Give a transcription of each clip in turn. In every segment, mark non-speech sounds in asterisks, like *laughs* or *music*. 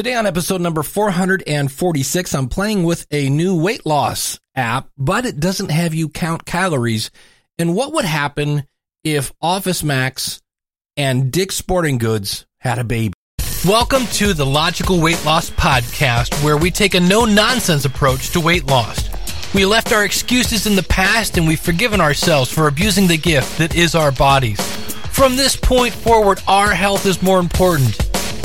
Today on episode number 446, I'm playing with a new weight loss app, but it doesn't have you count calories. And what would happen if Office Max and Dick's Sporting Goods had a baby? Welcome to the Logical Weight Loss Podcast, where we take a no nonsense approach to weight loss. We left our excuses in the past and we've forgiven ourselves for abusing the gift that is our bodies. From this point forward, our health is more important.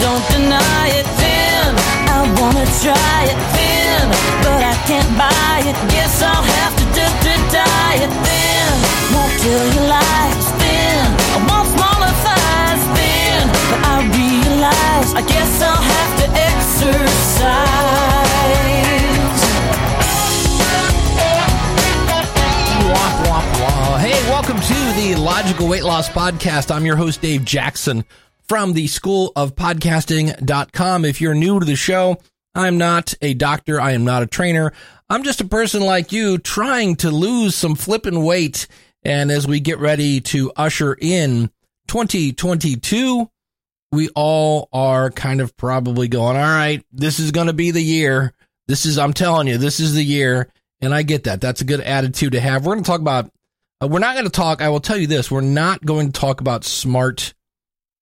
Don't deny it thin. I wanna try it thin, but I can't buy it. Guess I'll have to d- d- diet thin. Won't kill your lies thin. I want smaller thighs thin, but I realize I guess I'll have to exercise. Hey, welcome to the Logical Weight Loss Podcast. I'm your host, Dave Jackson from the School of Podcasting.com. If you're new to the show, I'm not a doctor. I am not a trainer. I'm just a person like you trying to lose some flipping weight. And as we get ready to usher in 2022, we all are kind of probably going, all right, this is going to be the year. This is, I'm telling you, this is the year. And I get that. That's a good attitude to have. We're going to talk about, uh, we're not going to talk, I will tell you this, we're not going to talk about smart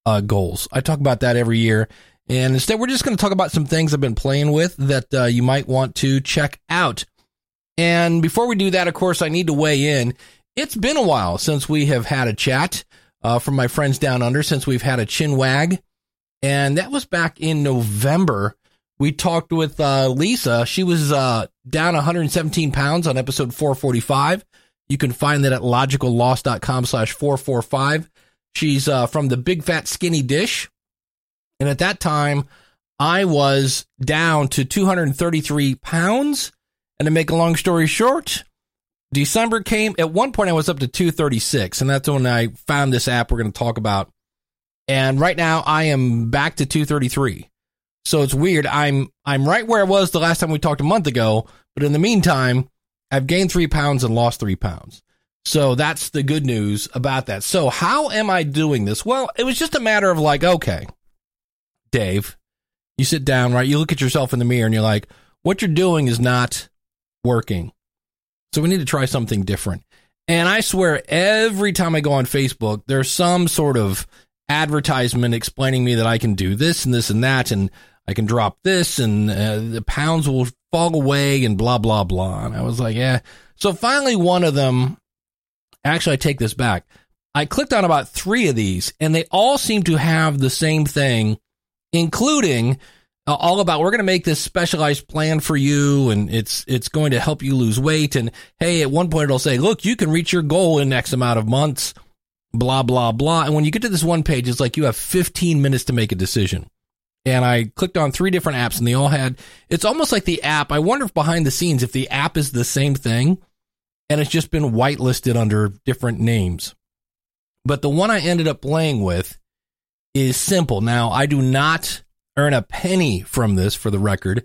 uh, goals. I talk about that every year. And instead, we're just going to talk about some things I've been playing with that uh, you might want to check out. And before we do that, of course, I need to weigh in. It's been a while since we have had a chat uh, from my friends down under, since we've had a chin wag. And that was back in November. We talked with uh, Lisa. She was uh, down 117 pounds on episode 445. You can find that at logicalloss.com slash 445. She's uh, from the Big Fat Skinny Dish. And at that time, I was down to 233 pounds. And to make a long story short, December came. At one point, I was up to 236. And that's when I found this app we're going to talk about. And right now, I am back to 233. So it's weird. I'm I'm right where I was the last time we talked a month ago, but in the meantime, I've gained three pounds and lost three pounds. So that's the good news about that. So how am I doing this? Well, it was just a matter of like, okay, Dave, you sit down, right? You look at yourself in the mirror and you're like, what you're doing is not working. So we need to try something different. And I swear every time I go on Facebook, there's some sort of advertisement explaining me that I can do this and this and that and I can drop this and uh, the pounds will fall away and blah blah blah. And I was like, yeah. So finally one of them actually I take this back. I clicked on about 3 of these and they all seem to have the same thing including uh, all about we're going to make this specialized plan for you and it's it's going to help you lose weight. And hey at one point it'll say look you can reach your goal in x amount of months blah blah blah. And when you get to this one page it's like you have 15 minutes to make a decision. And i clicked on three different apps and they all had it's almost like the app i wonder if behind the scenes if the app is the same thing and it's just been whitelisted under different names. But the one i ended up playing with is simple. Now i do not earn a penny from this for the record.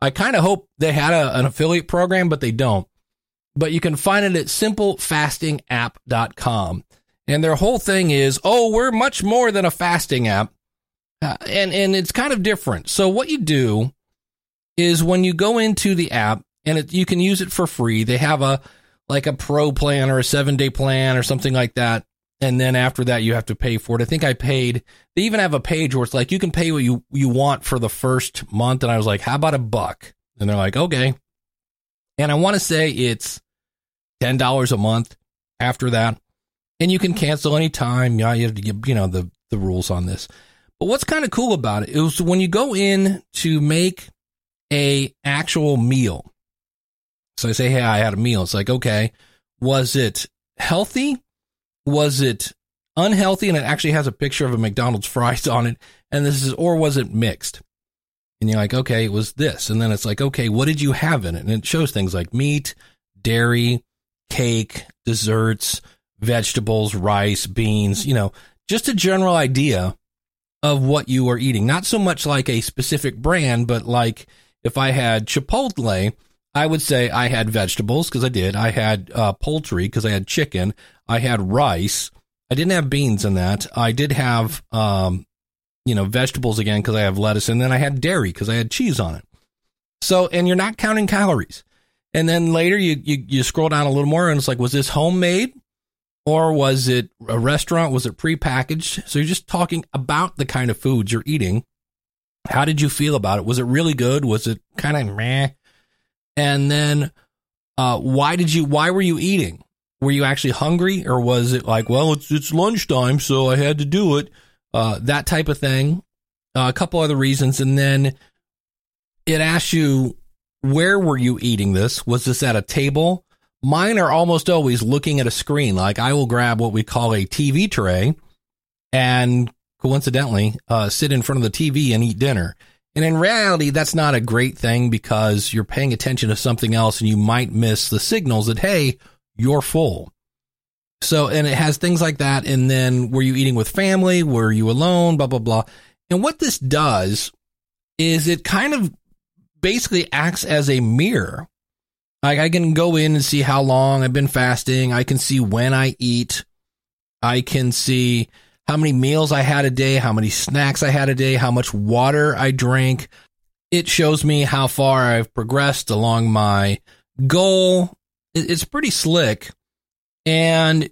I kind of hope they had a, an affiliate program but they don't. But you can find it at simplefastingapp.com and their whole thing is, oh, we're much more than a fasting app. Uh, and, and it's kind of different. So what you do is when you go into the app and it, you can use it for free, they have a, like a pro plan or a seven day plan or something like that. And then after that, you have to pay for it. I think I paid, they even have a page where it's like, you can pay what you, you want for the first month. And I was like, how about a buck? And they're like, okay. And I want to say it's $10 a month after that and you can cancel anytime. Yeah, you have to give, you know, the, the rules on this. But what's kind of cool about it is when you go in to make a actual meal. So I say, Hey, I had a meal. It's like, okay, was it healthy? Was it unhealthy? And it actually has a picture of a McDonald's *laughs* fries on it. And this is, or was it mixed? And you're like, okay, it was this. And then it's like, okay, what did you have in it? And it shows things like meat, dairy, cake, desserts, vegetables, rice, beans, you know, just a general idea of what you are eating. Not so much like a specific brand, but like if I had Chipotle, I would say I had vegetables because I did. I had uh, poultry because I had chicken. I had rice. I didn't have beans in that. I did have, um, you know, vegetables again because I have lettuce, and then I had dairy because I had cheese on it. So, and you're not counting calories. And then later you, you you scroll down a little more, and it's like, was this homemade, or was it a restaurant? Was it prepackaged? So you're just talking about the kind of foods you're eating. How did you feel about it? Was it really good? Was it kind of meh? And then, uh, why did you? Why were you eating? Were you actually hungry, or was it like, well, it's it's lunchtime, so I had to do it? Uh, that type of thing. Uh, a couple other reasons, and then it asks you where were you eating this? Was this at a table? Mine are almost always looking at a screen. Like I will grab what we call a TV tray, and coincidentally, uh, sit in front of the TV and eat dinner. And in reality, that's not a great thing because you're paying attention to something else and you might miss the signals that, hey, you're full. So, and it has things like that. And then were you eating with family? Were you alone? Blah, blah, blah. And what this does is it kind of basically acts as a mirror. Like I can go in and see how long I've been fasting. I can see when I eat. I can see how many meals I had a day, how many snacks I had a day, how much water I drank. It shows me how far I've progressed along my goal. It's pretty slick. And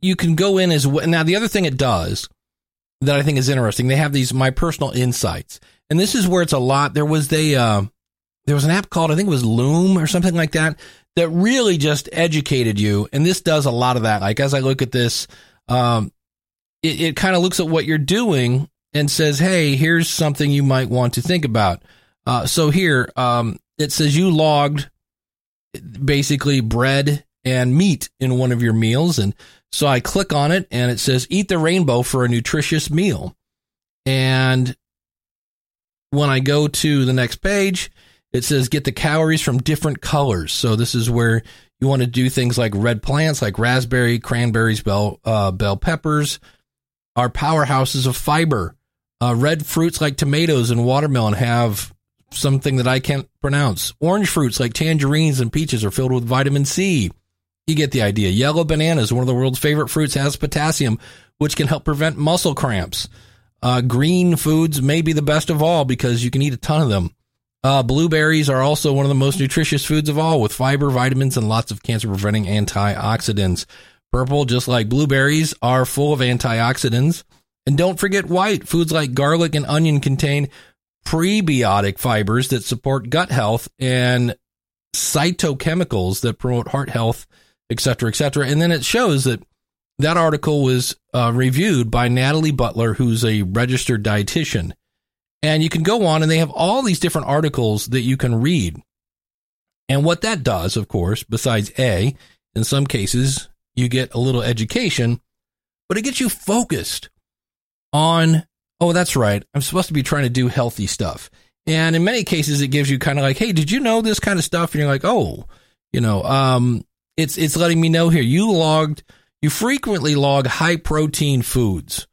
you can go in as well. Now, the other thing it does that I think is interesting, they have these my personal insights. And this is where it's a lot. There was a, uh, there was an app called, I think it was Noom or something like that, that really just educated you. And this does a lot of that. Like as I look at this, um, it, it kind of looks at what you're doing and says, Hey, here's something you might want to think about. Uh, so here, um, it says you logged basically bread and meat in one of your meals. And so I click on it and it says eat the rainbow for a nutritious meal. And when I go to the next page, it says get the calories from different colors. So this is where you want to do things like red plants, like raspberry, cranberries, bell, uh, bell peppers, are powerhouses of fiber. Uh, red fruits like tomatoes and watermelon have something that I can't pronounce. Orange fruits like tangerines and peaches are filled with vitamin C. You get the idea. Yellow bananas, one of the world's favorite fruits, has potassium, which can help prevent muscle cramps. Uh, green foods may be the best of all because you can eat a ton of them. Uh, blueberries are also one of the most nutritious foods of all with fiber, vitamins, and lots of cancer preventing antioxidants. Purple, just like blueberries, are full of antioxidants. And don't forget white. Foods like garlic and onion contain prebiotic fibers that support gut health and phytochemicals that promote heart health, etc., etc. And then it shows that that article was uh, reviewed by Natalie Butler, who's a registered dietitian. And you can go on and they have all these different articles that you can read. And what that does, of course, besides A, in some cases, you get a little education, but it gets you focused on, oh, that's right. I'm supposed to be trying to do healthy stuff. And in many cases, it gives you kind of like, hey, did you know this kind of stuff? And you're like, oh, you know, um, it's, it's letting me know here. You logged, you frequently log high protein foods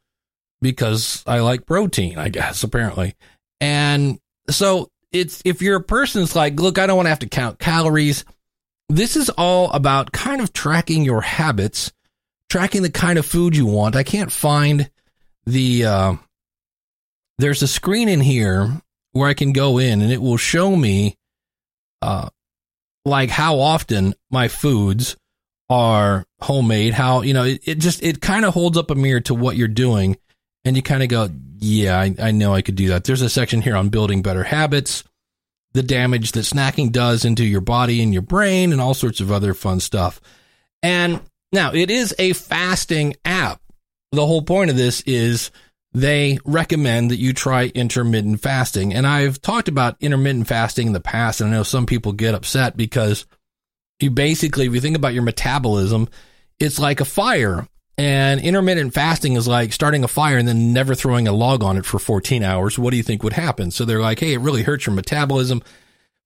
because I like protein, I guess, apparently. And so it's, if you're a person that's like, look, I don't want to have to count calories. This is all about kind of tracking your habits, tracking the kind of food you want. I can't find the, uh, there's a screen in here where I can go in and it will show me, uh, like how often my foods are homemade, how, you know, it, it just, it kind of holds up a mirror to what you're doing. And you kind of go, yeah, I, I know I could do that. There's a section here on building better habits the damage that snacking does into your body and your brain and all sorts of other fun stuff. And now it is a fasting app. The whole point of this is they recommend that you try intermittent fasting. And I've talked about intermittent fasting in the past. And I know some people get upset because you basically, if you think about your metabolism, it's like a fire. And intermittent fasting is like starting a fire and then never throwing a log on it for 14 hours. What do you think would happen? So they're like, hey, it really hurts your metabolism.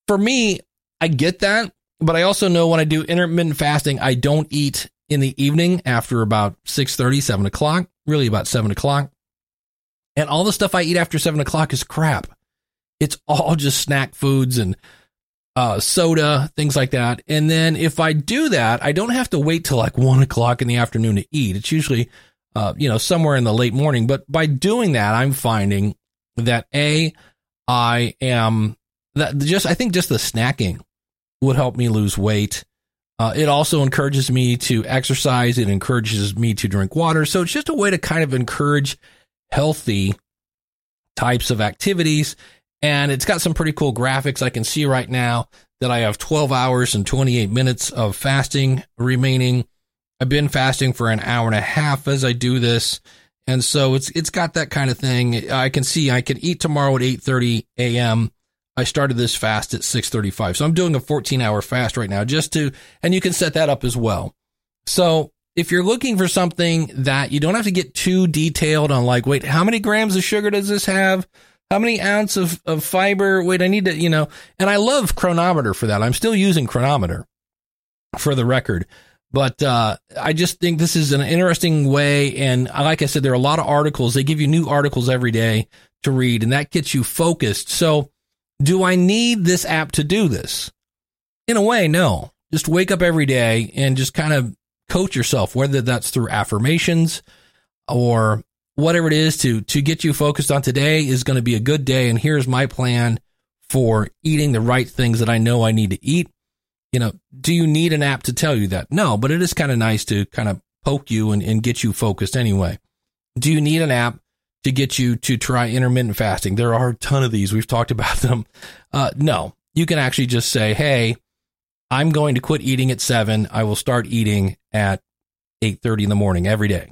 For me, I get that, but I also know when I do intermittent fasting, I don't eat in the evening after about 6 7 o'clock, really about 7 o'clock. And all the stuff I eat after 7 o'clock is crap. It's all *laughs* just snack foods and uh, soda, things like that. And then if I do that, I don't have to wait till like one o'clock in the afternoon to eat. It's usually, uh, you know, somewhere in the late morning. But by doing that, I'm finding that A, I am that just, I think just the snacking would help me lose weight. Uh, it also encourages me to exercise. It encourages me to drink water. So it's just a way to kind of encourage healthy types of activities and it's got some pretty cool graphics. I can see right now that I have 12 hours and 28 minutes of fasting remaining. I've been fasting for an hour and a half as I do this. And so it's it's got that kind of thing. I can see I can eat tomorrow at 8:30 a.m. I started this fast at 6:35. So I'm doing a 14-hour fast right now just to and you can set that up as well. So if you're looking for something that you don't have to get too detailed on like wait, how many grams of sugar does this have? How many ounce of, of fiber? Wait, I need to, you know, and I love Cronometer for that. I'm still using Cronometer for the record. But uh, I just think this is an interesting way. And like I said, there are a lot of articles. They give you new articles every day to read, and that gets you focused. So, do I need this app to do this? In a way, no. Just wake up every day and just kind of coach yourself, whether that's through affirmations or whatever it is to to get you focused on today is going to be a good day and here's my plan for eating the right things that I know I need to eat. You know, do you need an app to tell you that? No, but it is kind of nice to kind of poke you and, and get you focused anyway. Do you need an app to get you to try intermittent fasting? There are a ton of these. We've talked about them. Uh, no, you can actually just say, Hey, I'm going to quit eating at seven. I will start eating at 8.30 in the morning every day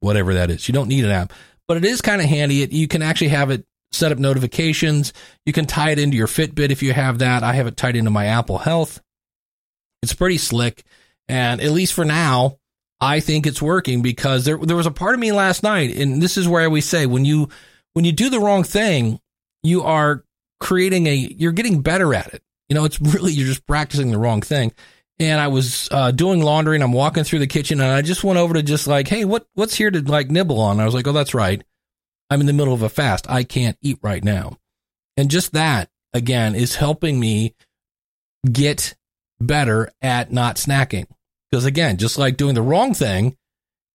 whatever that is. You don't need an app, but it is kind of handy. It, you can actually have it set up notifications. You can tie it into your Fitbit if you have that. I have it tied into my Apple Health. It's pretty slick. And at least for now, I think it's working because there, there was a part of me last night. And this is where I always say when you, when you do the wrong thing, you are creating a, you're getting better at it. You know, it's *laughs* really, you're just practicing the wrong thing and I was uh, doing laundry and I'm walking through the kitchen and I just went over to just like, hey, what what's here to like nibble on? I was like, oh, that's right. I'm in the middle of a fast. I can't eat right now. And just that again is helping me get better at not snacking. Because again, just like doing the wrong thing,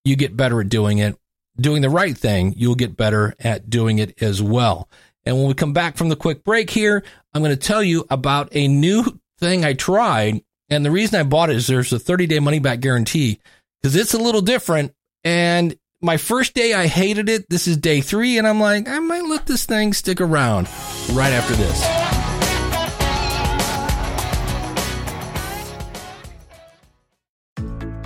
you get better at doing it. Doing the right thing, you'll get better at doing it as well. And when we come back from the quick break here, I'm going to tell you about a new thing I tried and the reason I bought it is there's a 30 day money back guarantee because it's a little different. And my first day, I hated it. This is day three, and I'm like, I might let this thing stick around right after this.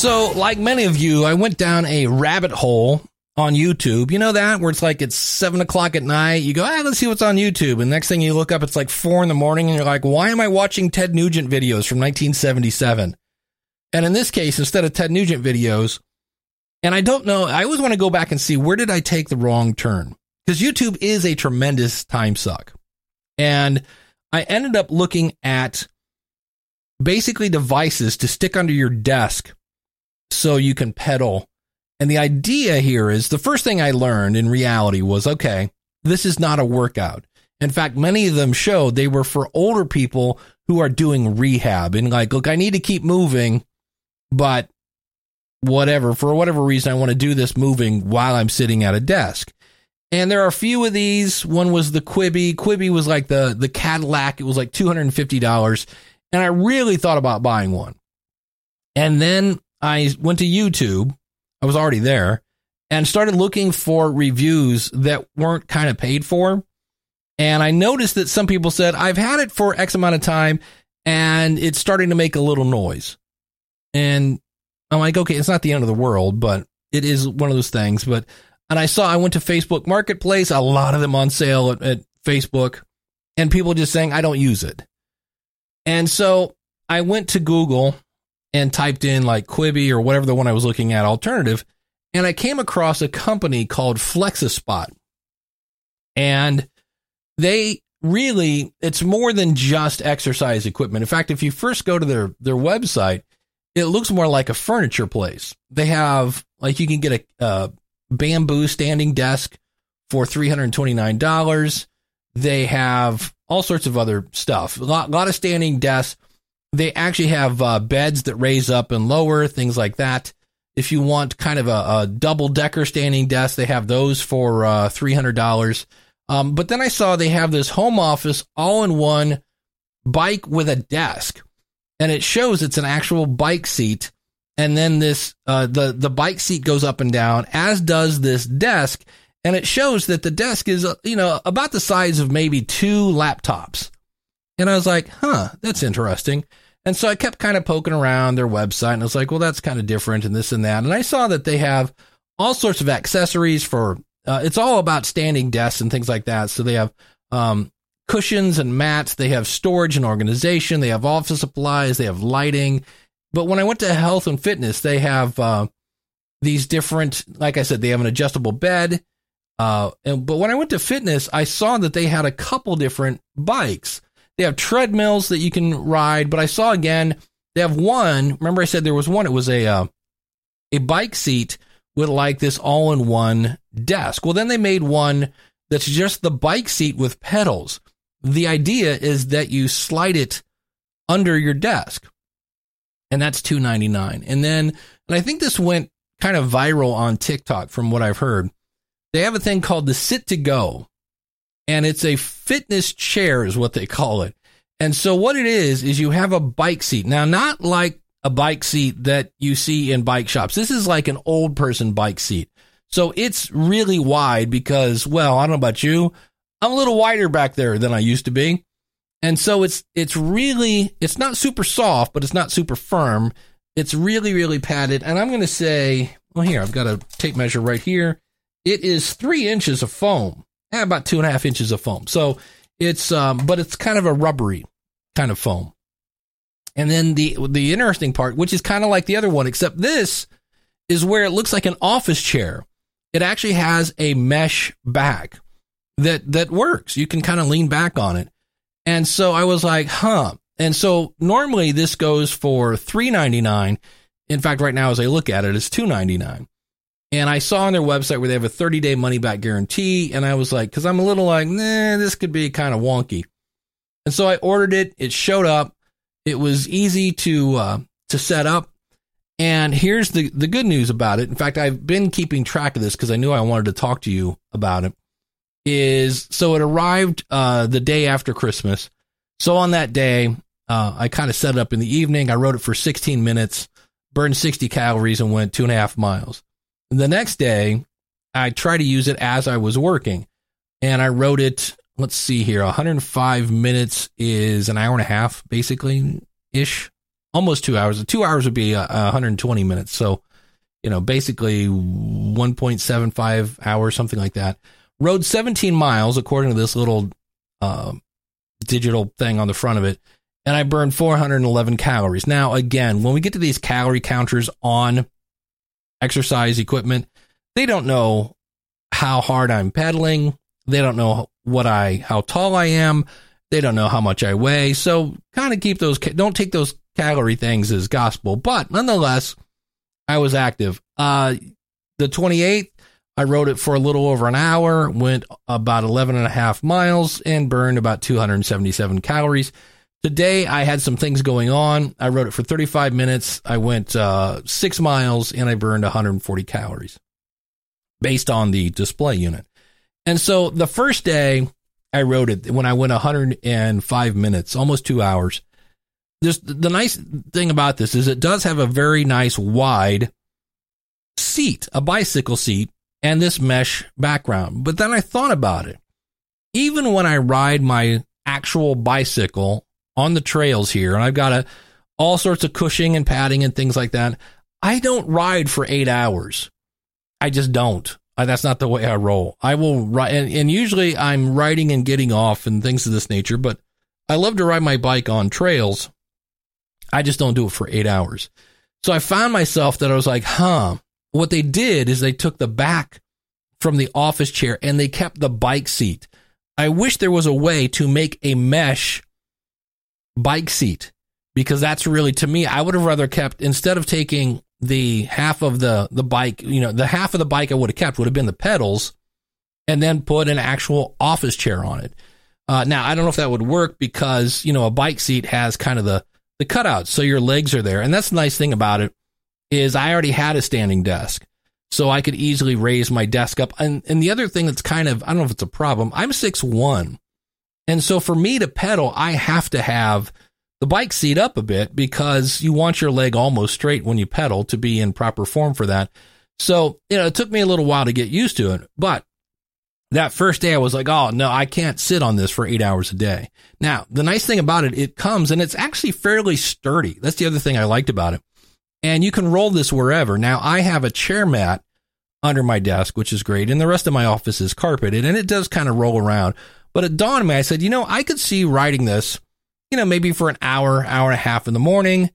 So, like many of you, I went down a rabbit hole on YouTube. You know that where it's like it's seven o'clock at night. You go, ah, let's see what's on YouTube. And next thing you look up, it's like four in the morning, and you're like, why am I watching Ted Nugent videos from 1977? And in this case, instead of Ted Nugent videos, and I don't know, I always want to go back and see where did I take the wrong turn? Because YouTube is a tremendous time suck. And I ended up looking at basically devices to stick under your desk so you can pedal. And the idea here is the first thing I learned in reality was okay, this is not a workout. In fact, many of them showed they were for older people who are doing rehab and like, look, I need to keep moving, but whatever, for whatever reason, I want to do this moving while I'm sitting at a desk. And there are a few of these. One was the Cubii. Cubii was like the, the Cadillac. It was like $250. And I really thought about buying one. And then I went to YouTube. I was already there and started looking for reviews that weren't kind of paid for. And I noticed that some people said, I've had it for X amount of time and it's starting to make a little noise. And I'm like, okay, it's not the end of the world, but it is one of those things. But, and I saw, I went to Facebook Marketplace, a lot of them on sale at, at Facebook, and people just saying, I don't use it. And so I went to Google and typed in like Cubii or whatever the one I was looking at alternative, and I came across a company called Flexispot. And they really, it's more than just exercise equipment. In fact, if you first go to their, their website, it looks more like a furniture place. They have, like, you can get a, a bamboo standing desk for $329. They have all sorts of other stuff, a lot, lot of standing desks they actually have uh, beds that raise up and lower, things like that. If you want kind of a, a double decker standing desk, they have those for uh, $300. Um, but then I saw they have this home office all in one bike with a desk. And it shows it's an actual bike seat. And then this, uh, the, the bike seat goes up and down, as does this desk. And it shows that the desk is, uh, you know, about the size of maybe two laptops. And I was like, huh, that's interesting. And so I kept kind of poking around their website and I was like, well, that's kind of different and this and that. And I saw that they have all sorts of accessories for, uh, it's all about standing desks and things like that. So they have, um, cushions and mats. They have storage and organization. They have office supplies. They have lighting. But when I went to health and fitness, they have, uh, these different, like I said, they have an adjustable bed. Uh, and, but when I went to fitness, I saw that they had a couple different bikes. They have treadmills that you can ride, but I saw again they have one. Remember, I said there was one. It was a uh, a bike seat with like this all in one desk. Well, then they made one that's just the bike seat with pedals. The idea is that you slide it under your desk, and that's two ninety nine. And then, and I think this went kind of viral on TikTok from what I've heard. They have a thing called the Sit2Go and it's a fitness chair is what they call it. And so what it is is you have a bike seat. Now not like a bike seat that you see in bike shops. This is like an old person bike seat. So it's really wide because well, I don't know about you, I'm a little wider back there than I used to be. And so it's it's really it's not super soft, but it's not super firm. It's really really padded, and I'm going to say, well, here I've got a tape measure right here. It is three inches of foam about two and a half inches of foam. So it's, um, but it's kind of a rubbery kind of foam. And then the the interesting part, which is kind of like the other one, except this is where it looks like an office chair. It actually has a mesh back that that works. You can kind of lean back on it. And so I was like, huh. And so normally this goes for three ninety nine. In fact, right now as I look at it, it's two ninety nine. And I saw on their website where they have a 30 day money back guarantee. And I was like, cause I'm a little like, nah, this could be kind of wonky. And so I ordered it. It showed up. It was easy to, uh, to set up. And here's the, the good news about it. In fact, I've been keeping track of this because I knew I wanted to talk to you about it. Is so it arrived, uh, the day after Christmas. So on that day, uh, I kind of set it up in the evening. I wrote it for 16 minutes, burned 60 calories and went two and a half miles. The next day, I tried to use it as I was working and I wrote it. Let's see here. 105 minutes is an hour and a half, basically ish. almost two hours. Two hours would be uh, 120 minutes. So, you know, basically 1.75 hours, something like that. Rode 17 miles, according to this little uh, digital thing on the front of it, and I burned 411 calories. Now, again, when we get to these calorie counters on exercise equipment, they don't know how hard I'm pedaling. They don't know what I, how tall I am. They don't know how much I weigh. So kind of keep those, don't take those calorie things as gospel. But nonetheless, I was active. Uh, the 28th, I rode it for a little over an hour, went about 11 and a half miles, and burned about 277 calories. Today, I had some things going on. I rode it for 35 minutes. I went uh, six miles, and I burned 140 calories based on the display unit. And so the first day, I rode it when I went 105 minutes, almost two hours. This, the nice thing about this is it does have a very nice wide seat, a bicycle seat and this mesh background. But then I thought about it. Even when I ride my actual bicycle on the trails here, and I've got a, all sorts of cushioning and padding and things like that, I don't ride for eight hours. I just don't. I, that's not the way I roll. I will ride, and, and usually I'm riding and getting off and things of this nature, but I love to ride my bike on trails. I just don't do it for eight hours. So I found myself that I was like, huh, what they did is they took the back from the office chair and they kept the bike seat. I wish there was a way to make a mesh bike seat because that's really to me I would have rather kept instead of taking the half of the the bike, you know, the half of the bike I would have kept would have been the pedals and then put an actual office chair on it. Uh, now I don't know if that would work because you know a bike seat has kind of the the cutouts, so your legs are there, and that's the nice thing about it is I already had a standing desk. So I could easily raise my desk up. And, and the other thing that's kind of, I don't know if it's a problem. I'm six one, And so for me to pedal, I have to have the bike seat up a bit because you want your leg almost straight when you pedal to be in proper form for that. So, you know, it took me a little while to get used to it, but that first day I was like, oh no, I can't sit on this for eight hours a day. Now, the nice thing about it, it comes and it's actually fairly sturdy. That's the other thing I liked about it and you can roll this wherever. Now I have a chair mat under my desk, which is great, and the rest of my office is carpeted, and it does kind of roll around. But it dawned on me, I said, you know, I could see writing this, you know, maybe for an hour, hour and a half in the morning,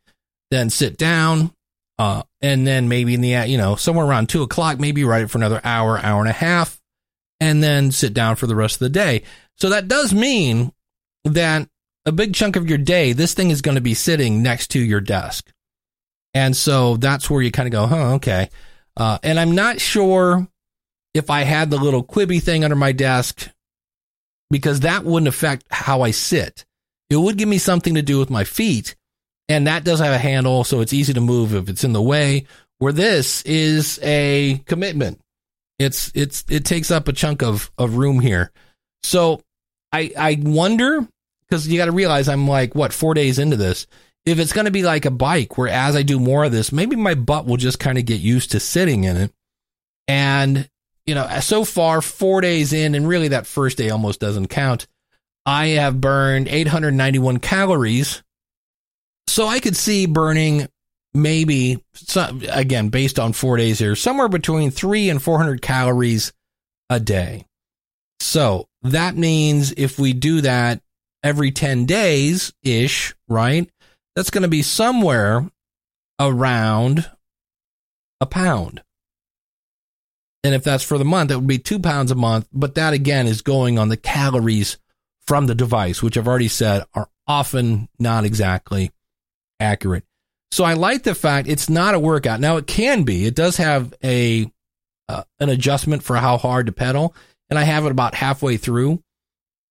then sit down, uh, and then maybe in the, you know, somewhere around two o'clock, maybe write it for another hour, hour and a half, and then sit down for the rest of the day. So that does mean that a big chunk of your day, this thing is going to be sitting next to your desk. And so that's where you kind of go, huh, okay. Uh, and I'm not sure if I had the little Cubii thing under my desk because that wouldn't affect how I sit. It would give me something to do with my feet. And that does have a handle, so it's easy to move if it's in the way. Where this is a commitment. It's it's it takes up a chunk of, of room here. So I I wonder because you got to realize I'm like what four days into this if it's going to be like a bike where as I do more of this, maybe my butt will just kind of get used to sitting in it. And, you know, so far, four days in, and really that first day almost doesn't count, I have burned 891 calories. So I could see burning maybe, again, based on four days here, somewhere between three and 400 calories a day. So that means if we do that every 10 days ish, right? that's going to be somewhere around a pound. And if that's for the month, it would be two pounds a month. But that again is going on the calories from the device, which I've already said are often not exactly accurate. So I like the fact it's not a workout. Now it can be. It does have a uh, an adjustment for how hard to pedal, and I have it about halfway through.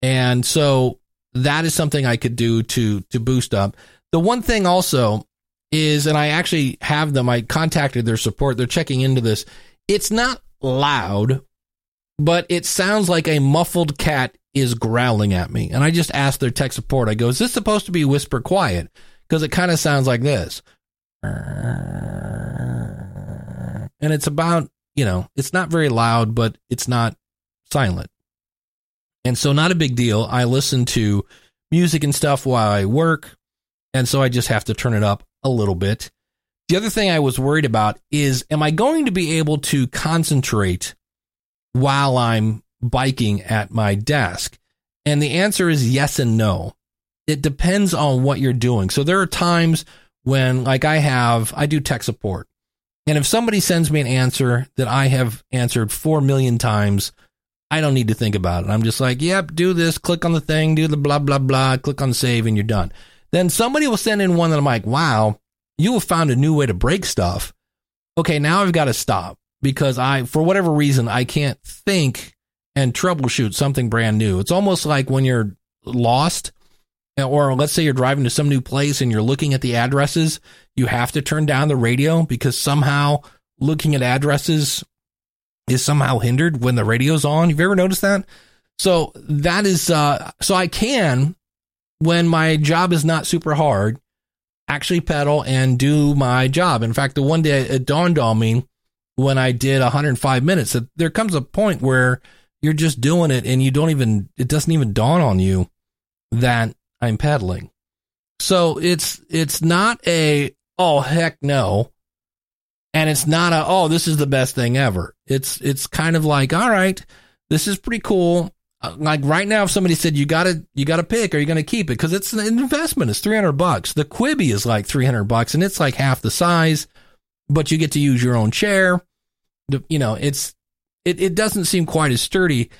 And so that is something I could do to to boost up. The one thing also is, and I actually have them, I contacted their support. They're checking into this. It's not loud, but it sounds like a muffled cat is growling at me. And I just asked their tech support, I go, is this supposed to be whisper quiet? Because it kind of sounds like this. And it's about, you know, it's not very loud, but it's not silent. And so, not a big deal. I listen to music and stuff while I work. And so I just have to turn it up a little bit. The other thing I was worried about is, am I going to be able to concentrate while I'm biking at my desk? And the answer is yes and no. It depends on what you're doing. So there are times when, like I have, I do tech support. And if somebody sends me an answer that I have answered four million times, I don't need to think about it. I'm just like, yep, do this, click on the thing, do the blah, blah, blah, click on save, and you're done. Then somebody will send in one that I'm like, wow, you have found a new way to break stuff. Okay, now I've got to stop because I, for whatever reason, I can't think and troubleshoot something brand new. It's almost like when you're lost, or let's say you're driving to some new place and you're looking at the addresses, you have to turn down the radio because somehow looking at addresses is somehow hindered when the radio's on. You've you ever noticed that? So that is, uh, so I can, when my job is not super hard, actually pedal and do my job. In fact, the one day it dawned on me when I did 105 minutes that there comes a point where you're just doing it and you don't even, it doesn't even dawn on you that I'm pedaling. So it's, it's not a, oh, heck no. And it's not a, oh, this is the best thing ever. It's, it's kind of like, all right, this is pretty cool. Like right now, if somebody said you gotta, you gotta pick, are you gonna keep it? Cause it's an investment. It's 300 bucks. The Cubii is like 300 bucks and it's like half the size, but you get to use your own chair. You know, it's, it, it doesn't seem quite as sturdy.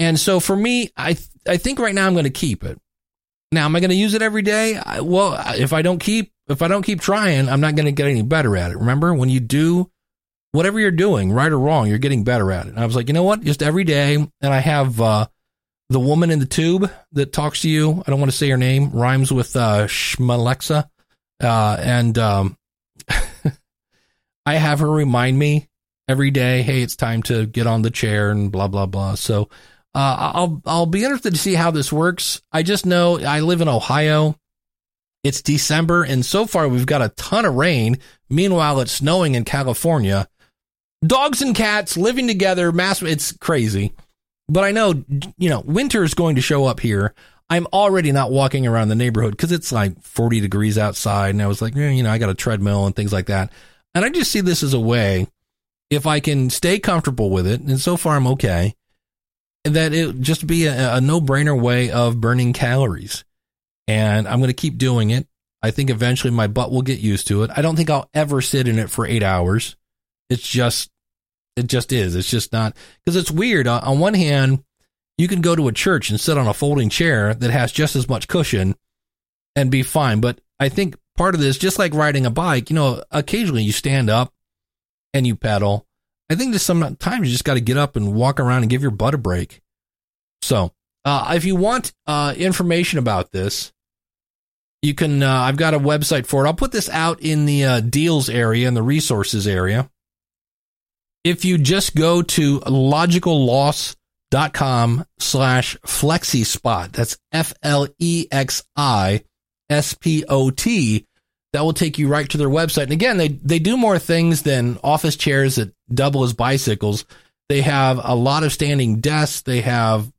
And so for me, I, I think right now I'm going to keep it. Now, am I going to use it every day? I, well, if I don't keep, if I don't keep trying, I'm not going to get any better at it. Remember when you do whatever you're doing, right or wrong, you're getting better at it. And I was like, you know what? Just every day. And I have, uh, the woman in the tube that talks to you. I don't want to say her name rhymes with, uh, Shmalexa. Uh, and, um, *laughs* I have her remind me every day, Hey, it's time to get on the chair and blah, blah, blah. So, uh, I'll I'll be interested to see how this works. I just know I live in Ohio. It's December, and so far we've got a ton of rain. Meanwhile, it's snowing in California. Dogs and cats living together, mass. It's crazy. But I know, you know, winter is going to show up here. I'm already not walking around the neighborhood because it's like 40 degrees outside, and I was like, eh, you know, I got a treadmill and things like that. And I just see this as a way, if I can stay comfortable with it, and so far I'm okay that it just be a, a no brainer way of burning calories. And I'm going to keep doing it. I think eventually my butt will get used to it. I don't think I'll ever sit in it for eight hours. It's just, it just is. It's just not, because it's weird. On one hand, you can go to a church and sit on a folding chair that has just as much cushion and be fine. But I think part of this, just like riding a bike, you know, occasionally you stand up and you pedal I think there's sometimes you just got to get up and walk around and give your butt a break. So, uh, if you want uh, information about this, you can. Uh, I've got a website for it. I'll put this out in the uh, deals area and the resources area. If you just go to logicalloss.com slash flexispot, that's F L E X I S P O T that will take you right to their website. And again, they, they do more things than office chairs that double as bicycles. They have a lot of standing desks. They have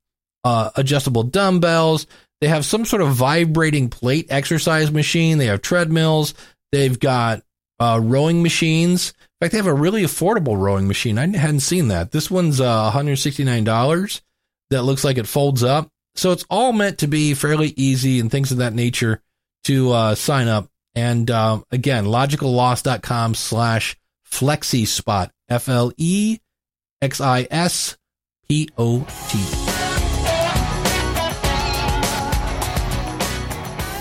uh, adjustable dumbbells. They have some sort of vibrating plate exercise machine. They have treadmills. They've got uh, rowing machines. Fact, they have a really affordable rowing machine. I hadn't seen that. This one's uh, $169 that looks like it folds up. So it's all meant to be fairly easy and things of that nature to uh, sign up and uh, again, logicalloss.com slash flexispot, F L E X I S P O T.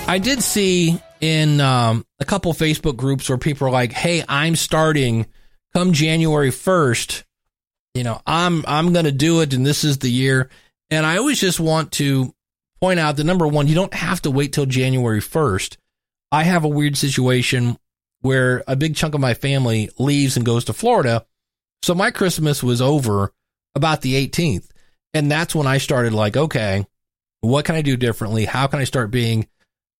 I did see in um, a couple Facebook groups where people are like, "Hey, I'm starting come January 1st. You know, I'm I'm going to do it, and this is the year." And I always just want to point out that number one, you don't have to wait till January 1st. I have a weird situation where a big chunk of my family leaves and goes to Florida. So my Christmas was over about the 18th. And that's when I started like, okay, what can I do differently? How can I start being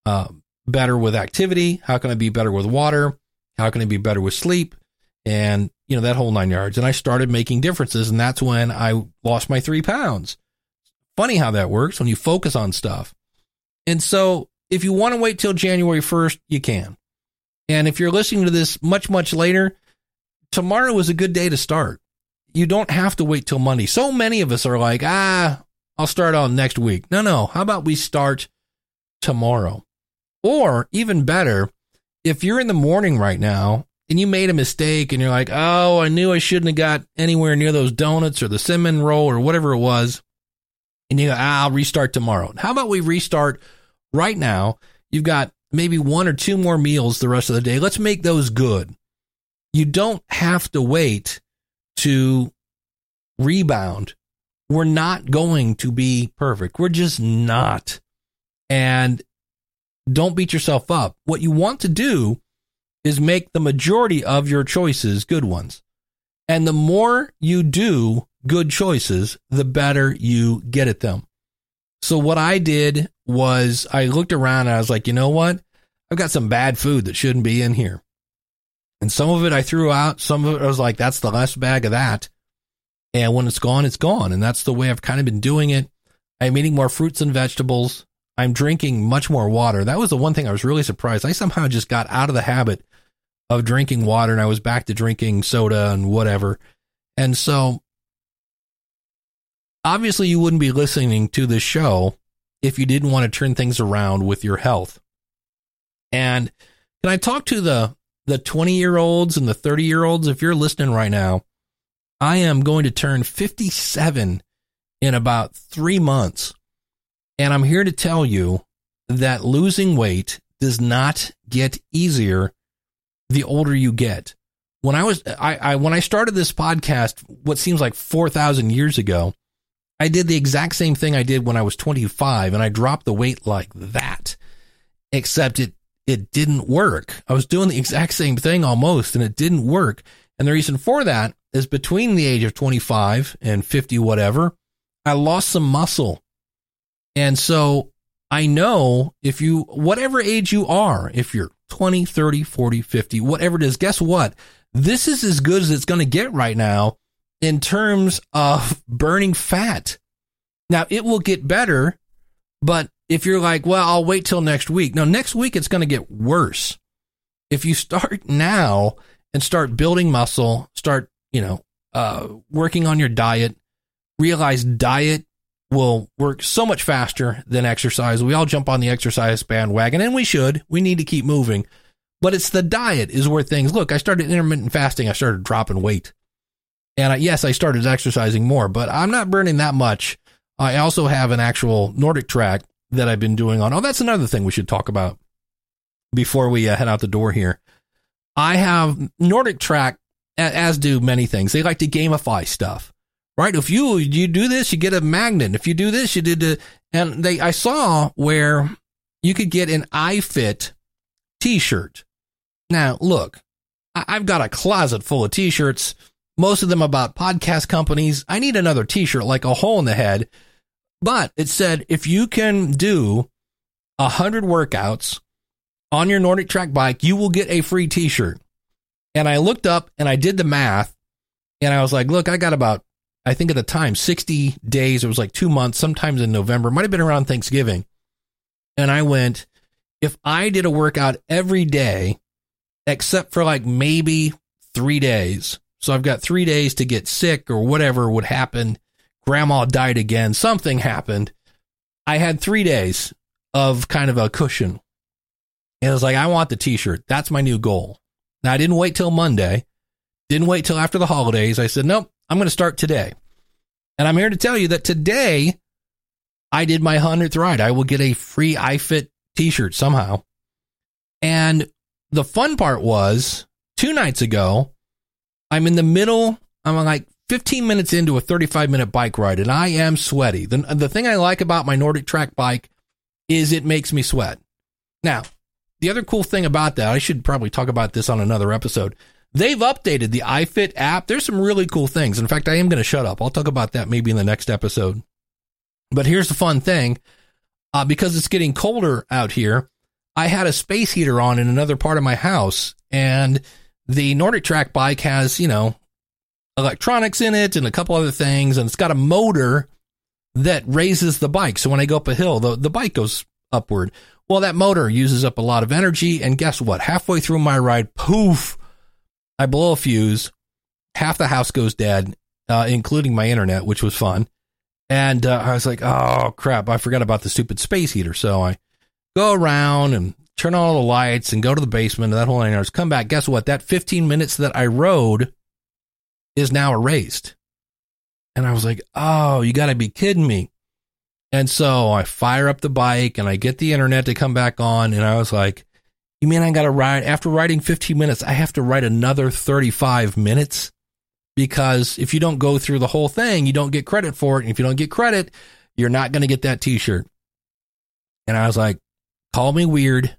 uh, better with activity? How can I be better with water? How can I be better with sleep? And, you know, that whole nine yards. And I started making differences. And that's when I lost my three pounds. Funny how that works when you focus on stuff. And so if you want to wait till January 1st, you can. And if you're listening to this much, much later, tomorrow is a good day to start. You don't have to wait till Monday. So many of us are like, ah, I'll start on next week. No, no. How about we start tomorrow? Or even better, if you're in the morning right now and you made a mistake and you're like, oh, I knew I shouldn't have got anywhere near those donuts or the cinnamon roll or whatever it was. And you go, ah, I'll restart tomorrow. How about we restart right now? You've got maybe one or two more meals the rest of the day. Let's make those good. You don't have to wait to rebound. We're not going to be perfect. We're just not. And don't beat yourself up. What you want to do is make the majority of your choices good ones. And the more you do good choices, the better you get at them. So what I did was I looked around and I was like, you know what? I've got some bad food that shouldn't be in here. And some of it I threw out. Some of it I was like, that's the last bag of that. And when it's gone, it's gone. And that's the way I've kind of been doing it. I'm eating more fruits and vegetables. I'm drinking much more water. That was the one thing I was really surprised. I somehow just got out of the habit of drinking water and I was back to drinking soda and whatever. And so obviously you wouldn't be listening to this show if you didn't want to turn things around with your health. And can I talk to the the 20 year olds and the 30 year olds if you're listening right now? I am going to turn 57 in about 3 months. And I'm here to tell you that losing weight does not get easier the older you get. When I was I, I when I started this podcast what seems like 4000 years ago, I did the exact same thing I did when I was 25 and I dropped the weight like that. Except it it didn't work. I was doing the exact same thing almost and it didn't work. And the reason for that is between the age of 25 and 50 whatever, I lost some muscle. And so I know if you whatever age you are, if you're 20, 30, 40, 50, whatever it is, guess what? This is as good as it's going to get right now in terms of burning fat. Now, it will get better, but if you're like, well, I'll wait till next week. No, next week it's going to get worse. If you start now and start building muscle, start, you know, uh, working on your diet, realize diet will work so much faster than exercise. We all jump on the exercise bandwagon and we should. We need to keep moving. But it's the diet is where things look. I started intermittent fasting. I started dropping weight. And I, yes, I started exercising more, but I'm not burning that much. I also have an actual NordicTrack that I've been doing on. Oh, that's another thing we should talk about before we uh, head out the door here. I have NordicTrack, as do many things. They like to gamify stuff, right? If you you do this, you get a magnet. If you do this, you did the. And they, I saw where you could get an iFit T-shirt. Now, look, I've got a closet full of T-shirts most of them about podcast companies. I need another t-shirt like a hole in the head. But it said if you can do a hundred workouts on your NordicTrack bike, you will get a free t-shirt. And I looked up and I did the math and I was like, look, I got about, I think at the time, 60 days. It was like two months, sometimes in November, might have been around Thanksgiving. And I went, if I did a workout every day, except for like maybe three days, so I've got three days to get sick or whatever would happen. Grandma died again. Something happened. I had three days of kind of a cushion. And I was like, I want the t shirt. That's my new goal. Now I didn't wait till Monday. Didn't wait till after the holidays. I said, nope, I'm going to start today. And I'm here to tell you that today I did my 100th ride. I will get a free iFit t shirt somehow. And the fun part was two nights ago, I'm in the middle. I'm like 15 minutes into a 35 minute bike ride and I am sweaty. The, the thing I like about my NordicTrack bike is it makes me sweat. Now, the other cool thing about that, I should probably talk about this on another episode. They've updated the iFit app. There's some really cool things. In fact, I am going to shut up. I'll talk about that maybe in the next episode. But here's the fun thing. Uh, because it's getting colder out here, I had a space heater on in another part of my house and the NordicTrack bike has, you know, electronics in it and a couple other things, and it's got a motor that raises the bike. So when I go up a hill, the, the bike goes upward. Well, that motor uses up a lot of energy. And guess what? Halfway through my ride, poof, I blow a fuse. Half the house goes dead, uh, including my internet, which was fun. And uh, I was like, oh crap, I forgot about the stupid space heater. So I go around and turn on all the lights and go to the basement and that whole nine yards. Come back. Guess what? That 15 minutes that I rode is now erased. And I was like, oh, you got to be kidding me. And so I fire up the bike and I get the internet to come back on. And I was like, you mean I got to ride after riding 15 minutes? I have to ride another 35 minutes because if you don't go through the whole thing, you don't get credit for it. And if you don't get credit, you're not going to get that t shirt. And I was like, call me weird.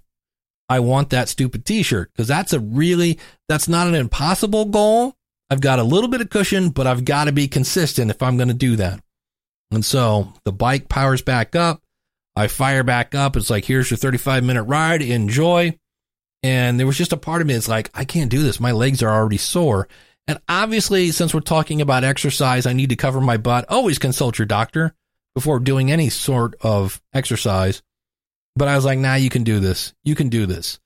I want that stupid t shirt because that's a really, that's not an impossible goal. I've got a little bit of cushion, but I've got to be consistent if I'm going to do that. And so the bike powers back up. I fire back up. It's like, here's your 35 minute ride. Enjoy. And there was just a part of me that's like, I can't do this. My legs are already sore. And obviously, since we're talking about exercise, I need to cover my butt. Always consult your doctor before doing any sort of exercise. But I was like, nah, you can do this. You can do this.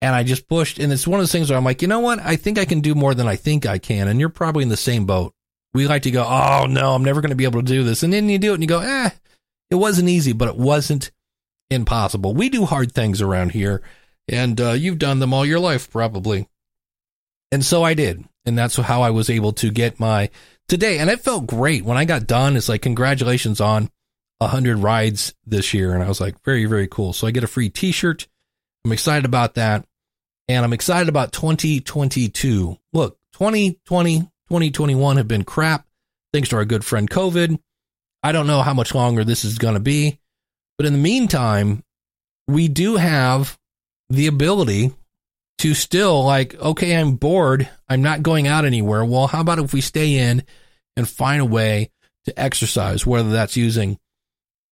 And I just pushed. And it's one of those things where I'm like, you know what? I think I can do more than I think I can. And you're probably in the same boat. We like to go, oh no, I'm never going to be able to do this. And then you do it and you go, eh, it wasn't easy, but it wasn't impossible. We do hard things around here. And uh, you've done them all your life, probably. And so I did. And that's how I was able to get my today. And it felt great when I got done. It's like, congratulations on hundred rides this year. And I was like, very, very cool. So I get a free t-shirt. I'm excited about that. And I'm excited about 2022. Look, 2020, 2021 have been crap thanks to our good friend COVID. I don't know how much longer this is going to be. But in the meantime, we do have the ability to still like, okay, I'm bored. I'm not going out anywhere. Well, how about if we stay in and find a way to exercise, whether that's using,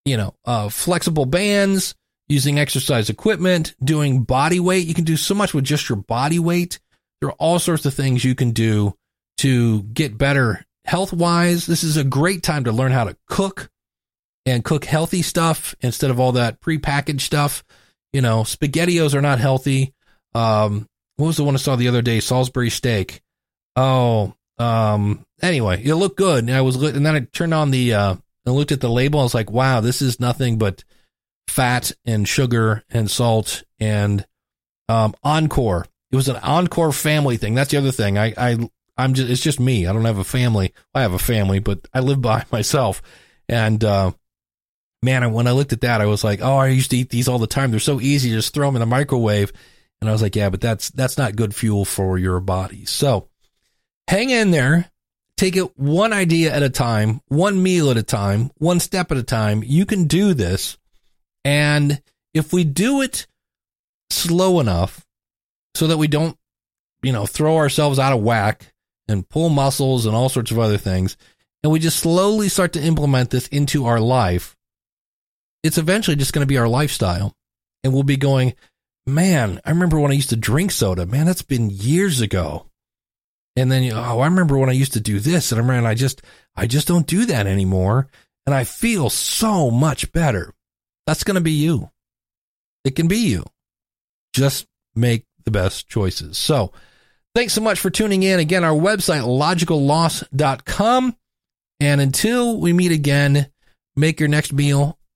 you know, uh, flexible bands, using exercise equipment, doing body weight. You can do so much with just your body weight. There are all sorts of things you can do to get better health wise. This is a great time to learn how to cook and cook healthy stuff instead of all that prepackaged stuff. You know, spaghettios are not healthy. Um, what was the one I saw the other day? Salisbury steak. Oh, um, anyway, it looked good. And I was, and then I turned on the, uh, and looked at the label. I was like, wow, this is nothing but fat and sugar and salt and, um, Encore. It was an Encore family thing. That's the other thing. I, I, I'm just, it's just me. I don't have a family. I have a family, but I live by *laughs* myself. And, uh, man, when I looked at that, I was like, oh, I used to eat these all the time. They're so easy. Just throw them in the microwave. And I was like, yeah, but that's, that's not good fuel for your body. So hang in there. Take it one idea at a time, one meal at a time, one step at a time. You can do this. And if we do it slow enough so that we don't, you know, throw ourselves out of whack and pull muscles and all sorts of other things, and we just slowly start to implement this into our life, it's eventually just going to be our lifestyle. And we'll be going, man, I remember when I used to drink soda. Man, that's been years ago. And then, oh, I remember when I used to do this. And I remember, I just, I just don't do that anymore. And I feel so much better. That's going to be you. It can be you. Just make the best choices. So thanks so much for tuning in. Again, our website, logicalloss.com. And until we meet again, make your next meal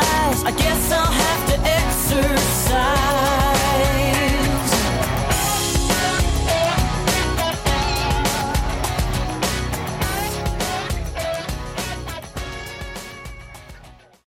lies. I guess I'll have to exercise.